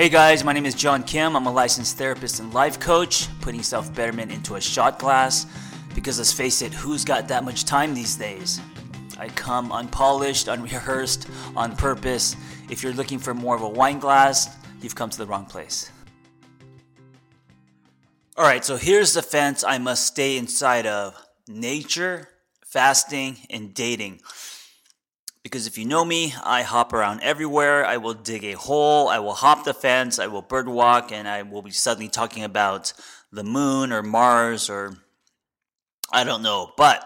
Hey guys, my name is John Kim. I'm a licensed therapist and life coach, putting self betterment into a shot glass. Because let's face it, who's got that much time these days? I come unpolished, unrehearsed, on purpose. If you're looking for more of a wine glass, you've come to the wrong place. Alright, so here's the fence I must stay inside of nature, fasting, and dating. Because if you know me, I hop around everywhere. I will dig a hole, I will hop the fence, I will birdwalk, and I will be suddenly talking about the moon or Mars or I don't know. But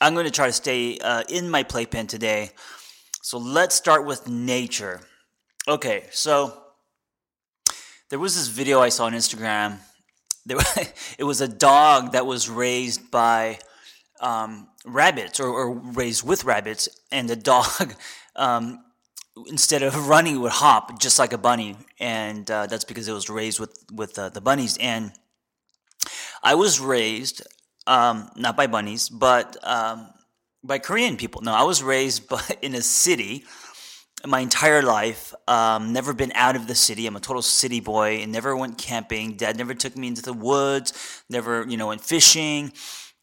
I'm going to try to stay uh, in my playpen today. So let's start with nature. Okay, so there was this video I saw on Instagram. There, it was a dog that was raised by um, rabbits or, or, raised with rabbits, and the dog, um, instead of running, would hop just like a bunny, and uh, that's because it was raised with with uh, the bunnies. And I was raised um, not by bunnies, but um, by Korean people. No, I was raised by, in a city my entire life. Um, never been out of the city. I'm a total city boy and never went camping. Dad never took me into the woods. Never, you know, went fishing.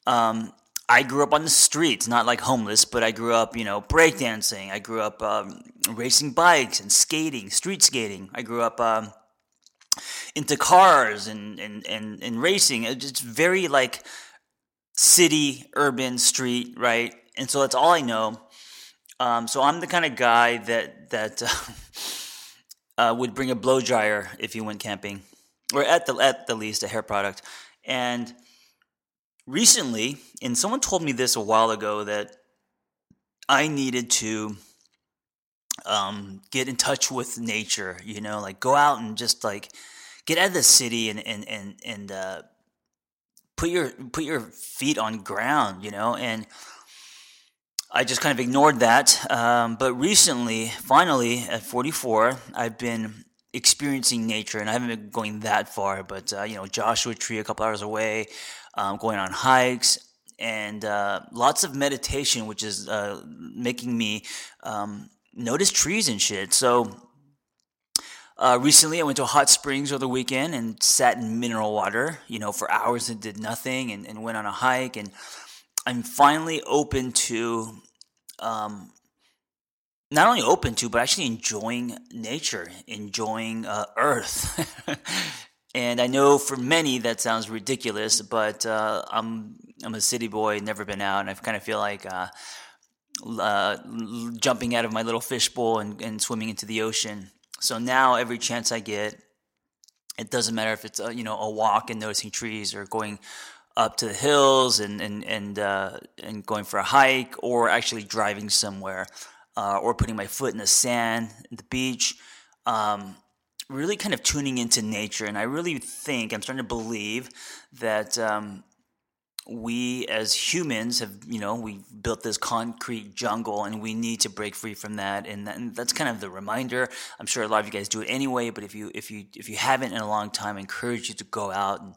Um, I grew up on the streets, not like homeless, but I grew up, you know, breakdancing. I grew up um, racing bikes and skating, street skating. I grew up um, into cars and, and, and, and racing. It's very like city, urban, street, right? And so that's all I know. Um, so I'm the kind of guy that that uh, would bring a blow dryer if you went camping, or at the at the least a hair product. And recently, and someone told me this a while ago that I needed to um, get in touch with nature. You know, like go out and just like get out of the city and and and and uh, put your put your feet on ground. You know, and I just kind of ignored that. Um, but recently, finally, at 44, I've been experiencing nature, and I haven't been going that far. But uh, you know, Joshua Tree, a couple hours away um, going on hikes, and uh, lots of meditation, which is uh, making me um, notice trees and shit. So uh, recently, I went to hot springs over the weekend and sat in mineral water, you know, for hours and did nothing, and, and went on a hike. And I'm finally open to, um, not only open to, but actually enjoying nature, enjoying uh, Earth. And I know for many that sounds ridiculous, but uh, I'm I'm a city boy, never been out, and I kind of feel like uh, uh, jumping out of my little fishbowl and, and swimming into the ocean. So now every chance I get, it doesn't matter if it's a, you know a walk and noticing trees or going up to the hills and and and uh, and going for a hike or actually driving somewhere uh, or putting my foot in the sand, the beach. Um, really kind of tuning into nature. And I really think, I'm starting to believe that um, we as humans have, you know, we built this concrete jungle and we need to break free from that. And, that, and that's kind of the reminder. I'm sure a lot of you guys do it anyway, but if you, if you, if you haven't in a long time, I encourage you to go out and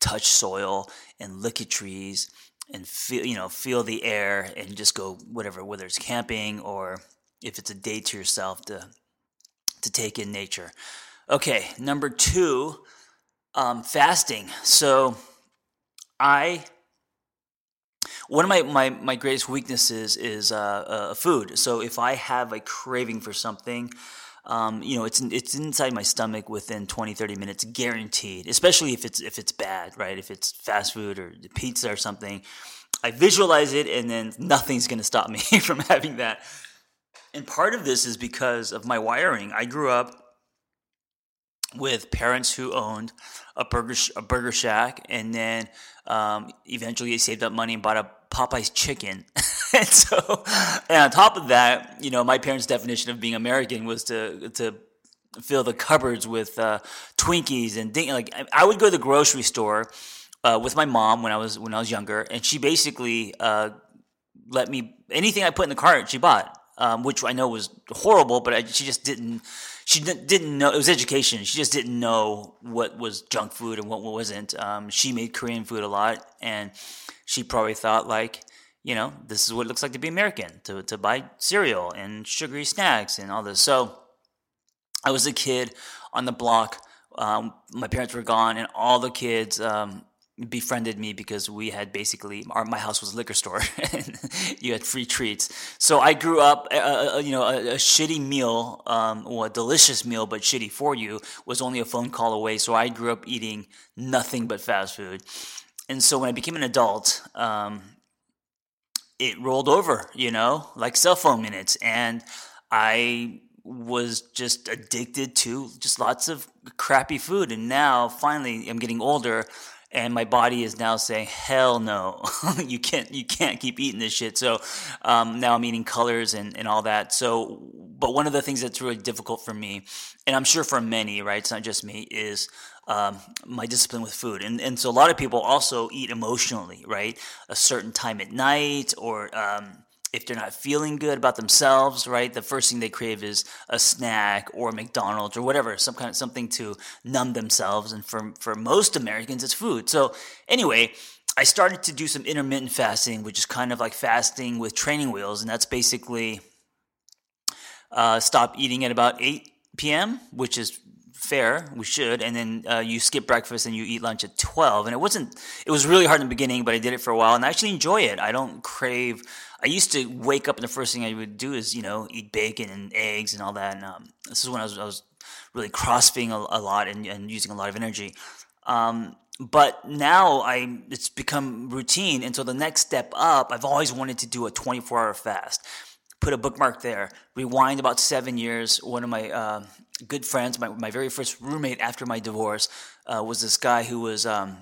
touch soil and look at trees and feel, you know, feel the air and just go whatever, whether it's camping or if it's a day to yourself to, to take in nature. Okay, number two, um, fasting. So I one of my, my, my greatest weaknesses is uh, uh, food. So if I have a craving for something, um, you know, it's it's inside my stomach within 20, 30 minutes, guaranteed. Especially if it's if it's bad, right? If it's fast food or pizza or something, I visualize it, and then nothing's going to stop me from having that. And part of this is because of my wiring. I grew up with parents who owned a burger a burger shack, and then um, eventually they saved up money and bought a Popeye's chicken. and so, and on top of that, you know, my parents' definition of being American was to to fill the cupboards with uh, Twinkies and things like. I would go to the grocery store uh, with my mom when I was when I was younger, and she basically uh, let me anything I put in the cart she bought, um, which I know was horrible, but I, she just didn't she didn't know it was education. She just didn't know what was junk food and what wasn't. Um, she made Korean food a lot, and she probably thought like, you know, this is what it looks like to be American to to buy cereal and sugary snacks and all this. So I was a kid on the block. Um, my parents were gone, and all the kids um, befriended me because we had basically our, my house was a liquor store and you had free treats. So i grew up uh, uh, uh, you know a, a shitty meal um, or a delicious meal but shitty for you was only a phone call away. So i grew up eating nothing but fast food. And so when i became an adult um, it rolled over you know like cell phone minutes. And i was just addicted to just lots of crappy food. And now finally i'm getting older and my body is now saying hell no you can't you can't keep eating this shit. So um, now i'm eating colors and, and all that. So but one of the things that's really difficult for me and i'm sure for many right it's not just me is um, my discipline with food. And, and so a lot of people also eat emotionally right a certain time at night or um, if they're not feeling good about themselves, right, the first thing they crave is a snack or McDonald's or whatever, some kind of something to numb themselves. And for for most Americans, it's food. So anyway, I started to do some intermittent fasting, which is kind of like fasting with training wheels, and that's basically uh, stop eating at about eight p.m., which is fair. We should, and then uh, you skip breakfast and you eat lunch at twelve. And it wasn't. It was really hard in the beginning, but I did it for a while, and I actually enjoy it. I don't crave. I used to wake up and the first thing I would do is, you know, eat bacon and eggs and all that. And um, this is when I was, I was really crossfitting a, a lot and, and, using a lot of energy. Um, but now I it's become routine, and so the next step up, I've always wanted to do a 24 hour fast. Put a bookmark there. Rewind about seven years. One of my uh, good friends, my, my very first roommate after my divorce, uh, was this guy who was um,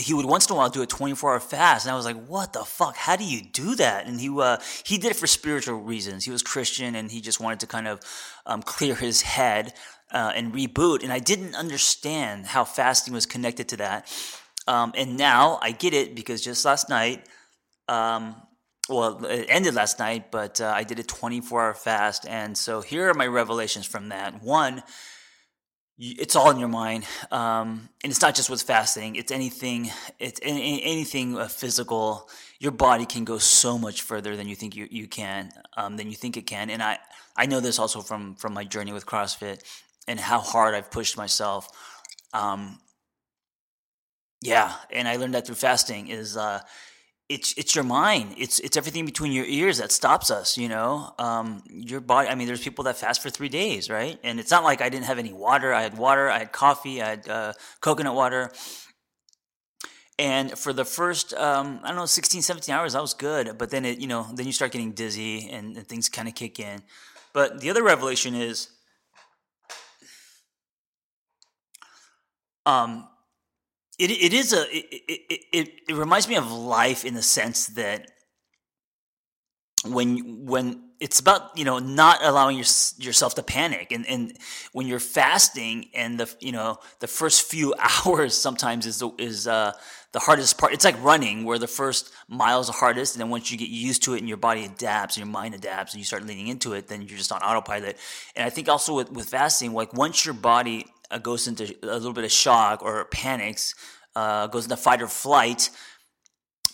he would once in a while do a 24 hour fast and i was like what the fuck? How do you do that? And he uh, he did it for spiritual reasons. He was christian and he just wanted to kind of um, clear his head uh, and reboot and i didn't understand how fasting was connected to that. Um, and now i get it because just last night um, well it ended last night but uh, i did a 24 hour fast and so here are my revelations from that. One it's all in your mind um, and it's not just with fasting it's anything it's any, anything uh, physical. Your body can go so much further than you think you, you can um, than you think it can and i i know this also from from my journey with crossfit and how hard i've pushed myself um, yeah and i learned that through fasting is uh, it's it's your mind. It's it's everything between your ears that stops us. You know, um, your body. I mean, there's people that fast for three days, right? And it's not like I didn't have any water. I had water. I had coffee. I had uh, coconut water. And for the first, um, I don't know, 16, 17 hours, I was good. But then it, you know, then you start getting dizzy and, and things kind of kick in. But the other revelation is, um, it, it is a it, it, it, it reminds me of life in the sense that when when it's about you know not allowing your, yourself to panic. And and when you're fasting and the you know the first few hours sometimes is the is uh the hardest part. It's like running where the first mile is the hardest. And then once you get used to it and your body adapts and your mind adapts and you start leaning into it then you're just on autopilot. And i think also with, with fasting like once your body uh, goes into a little bit of shock or panics, uh, goes into fight or flight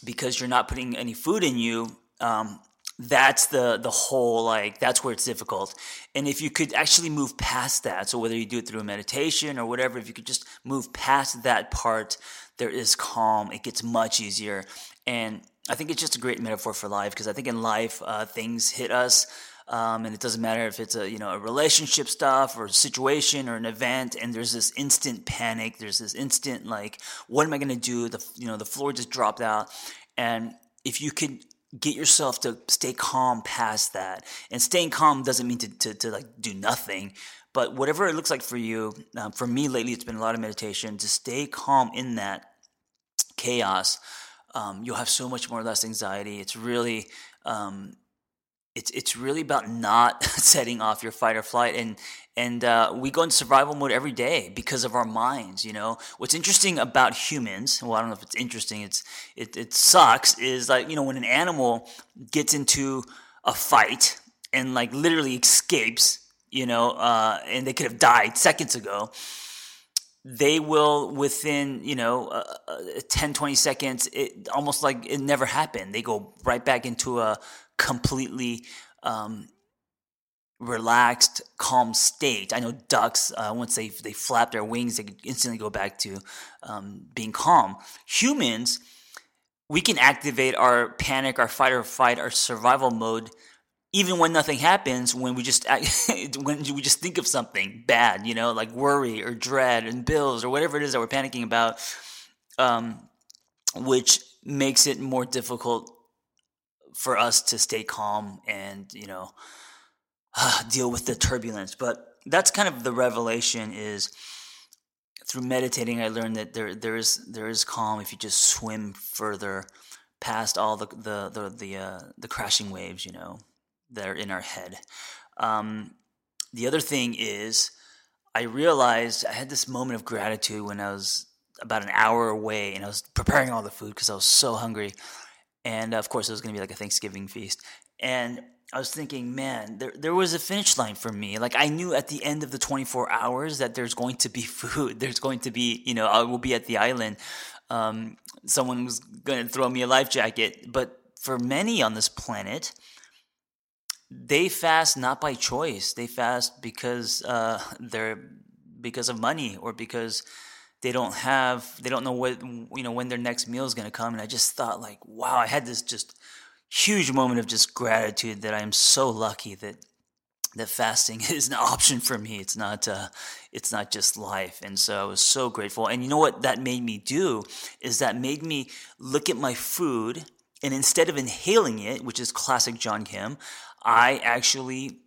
because you're not putting any food in you. Um, that's the the whole like that's where it's difficult and if you could actually move past that so whether you do it through a meditation or whatever if you could just move past that part there is calm it gets much easier and i think it's just a great metaphor for life because i think in life uh, things hit us um, and it doesn't matter if it's a you know a relationship stuff or a situation or an event and there's this instant panic there's this instant like what am i going to do? The you know the floor just dropped out. And if you could get yourself to stay calm past that and staying calm doesn't mean to, to, to like do nothing but whatever it looks like for you um, for me lately it's been a lot of meditation. To stay calm in that chaos um, you'll have so much more less anxiety. It's really um, it's it's really about not setting off your fight or flight. And and uh, we go into survival mode every day because of our minds you know? What's interesting about humans well i don't know if it's interesting it's it, it sucks is like you know when an animal gets into a fight and like literally escapes you know uh, and they could have died seconds ago they will within you know uh, uh, 10 20 seconds it almost like it never happened. They go right back into a completely um, relaxed, calm state. I know ducks, uh, once they, they flap their wings, they instantly go back to um, being calm. Humans, we can activate our panic, our fight or fight, our survival mode even when nothing happens when we just when we just think of something bad you know like worry or dread and bills or whatever it is that we're panicking about um, which makes it more difficult for us to stay calm and you know uh, deal with the turbulence. But that's kind of the revelation is through meditating i learned that there there is there is calm if you just swim further past all the the the the, uh, the crashing waves you know that are in our head. Um, the other thing is i realized i had this moment of gratitude when i was about an hour away and i was preparing all the food because i was so hungry and of course it was going to be like a Thanksgiving feast. And I was thinking, man, there there was a finish line for me. Like I knew at the end of the 24 hours that there's going to be food. There's going to be, you know, I will be at the island. Um, someone was going to throw me a life jacket. But for many on this planet, they fast not by choice. They fast because uh, they're because of money or because they don't have they don't know what you know when their next meal is going to come. And i just thought like wow i had this just huge moment of just gratitude that i am so lucky that that fasting is an option for me. It's not uh, it's not just life. And so i was so grateful. And you know what that made me do is that made me look at my food and instead of inhaling it which is classic john kim i actually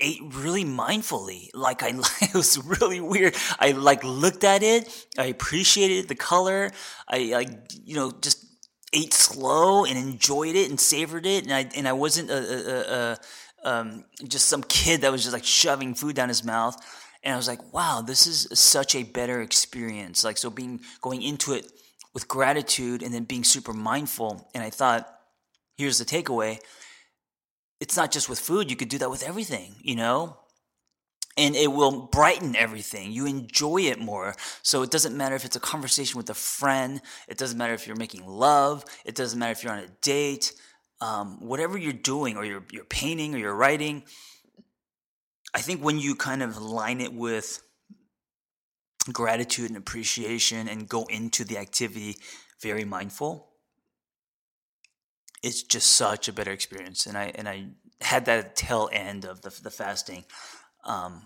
ate really mindfully. Like I, it was really weird. I like looked at it. I appreciated the color. I like, you know, just ate slow and enjoyed it and savored it. And I, and I wasn't a, a, a, um, just some kid that was just like shoving food down his mouth. And I was like, wow, this is such a better experience. Like, so being, going into it with gratitude and then being super mindful. And I thought, here's the takeaway it's not just with food, you could do that with everything, you know? And it will brighten everything. You enjoy it more. So it doesn't matter if it's a conversation with a friend, it doesn't matter if you're making love, it doesn't matter if you're on a date, um, whatever you're doing, or you're, you're painting or you're writing. I think when you kind of line it with gratitude and appreciation and go into the activity very mindful, it's just such a better experience. And I and I had that tail end of the the fasting. Um,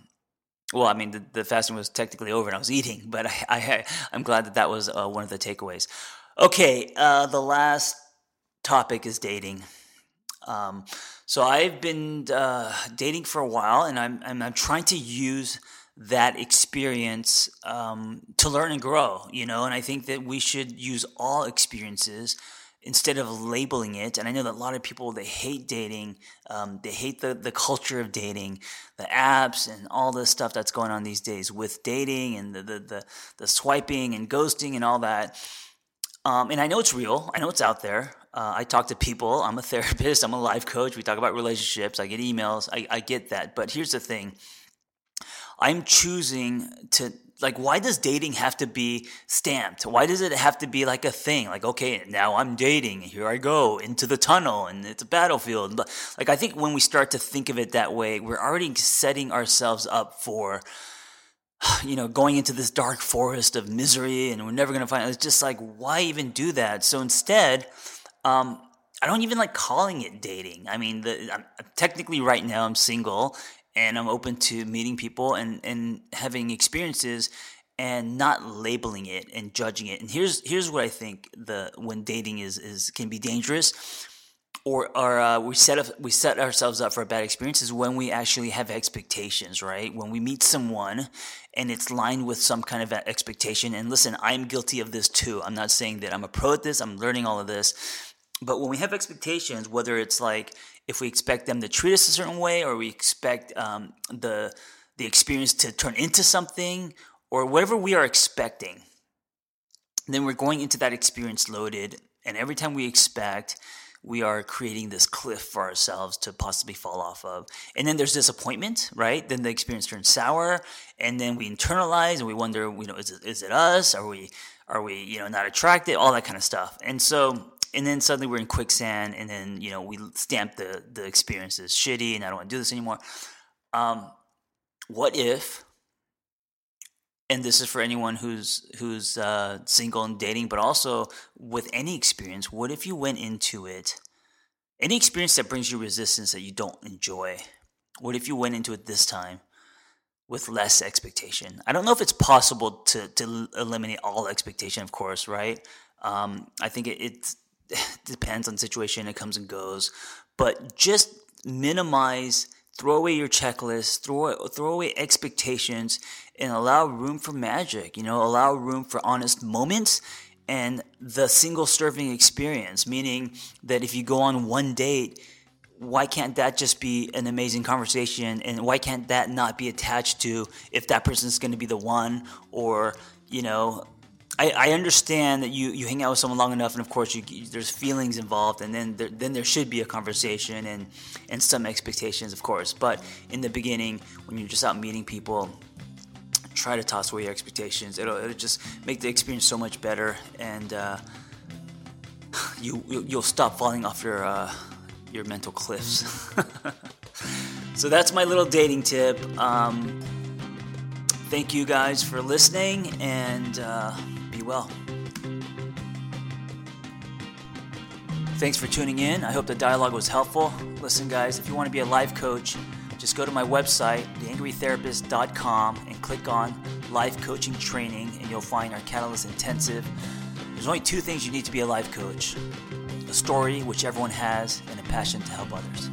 well, I mean, the, the, fasting was technically over and I was eating, but I, I I'm glad that that was uh, one of the takeaways. Okay, uh, the last topic is dating. Um, so I've been uh, dating for a while, and I'm, I'm, I'm trying to use that experience um, to learn and grow. You know, and I think that we should use all experiences instead of labeling it and i know that a lot of people they hate dating um, they hate the, the culture of dating the apps and all the stuff that's going on these days with dating and the, the, the, the swiping and ghosting and all that. Um, and i know it's real i know it's out there. Uh, i talk to people i'm a therapist i'm a life coach we talk about relationships i get emails I, I get that. But here's the thing i'm choosing to like why does dating have to be stamped? Why does it have to be like a thing? Like okay now i'm dating. Here i go into the tunnel and it's a battlefield. Like i think when we start to think of it that way we're already setting ourselves up for you know going into this dark forest of misery and we're never going to find it's just like why even do that? So instead um, I don't even like calling it dating. I mean, the, I'm, technically right now I'm single and I'm open to meeting people and, and having experiences and not labeling it and judging it. And here's here's what I think the when dating is is can be dangerous or or uh, we set up we set ourselves up for a bad experience is when we actually have expectations, right? When we meet someone and it's lined with some kind of expectation. And listen, I'm guilty of this too. I'm not saying that I'm a pro at this. I'm learning all of this. But when we have expectations, whether it's like if we expect them to treat us a certain way or we expect um, the the experience to turn into something or whatever we are expecting then we're going into that experience loaded. And every time we expect we are creating this cliff for ourselves to possibly fall off of. And then there's disappointment right? Then the experience turns sour and then we internalize and we wonder you know is it, is it us? Are we are we you know not attracted? All that kind of stuff. And so and then suddenly we're in quicksand and then you know we stamp the the experience as shitty and i don't want to do this anymore Um, what if? And this is for anyone who's who's uh, single and dating, but also with any experience. What if you went into it? Any experience that brings you resistance that you don't enjoy. What if you went into it this time with less expectation? I don't know if it's possible to to eliminate all expectation, of course, right? Um, I think it, it depends on situation. It comes and goes, but just minimize throw away your checklist throw throw away expectations and allow room for magic you know allow room for honest moments and the single serving experience meaning that if you go on one date why can't that just be an amazing conversation and why can't that not be attached to if that person's going to be the one or you know I, I understand that you, you hang out with someone long enough, and of course, you, you, there's feelings involved, and then there, then there should be a conversation and, and some expectations, of course. But in the beginning, when you're just out meeting people, try to toss away your expectations. It'll, it'll just make the experience so much better, and uh, you, you'll stop falling off your uh, your mental cliffs. so that's my little dating tip. Um, thank you guys for listening, and. Uh, well. Thanks for tuning in. I hope the dialogue was helpful. Listen, guys, if you want to be a life coach, just go to my website, theangrytherapist.com, and click on Life Coaching Training, and you'll find our Catalyst Intensive. There's only two things you need to be a life coach a story, which everyone has, and a passion to help others.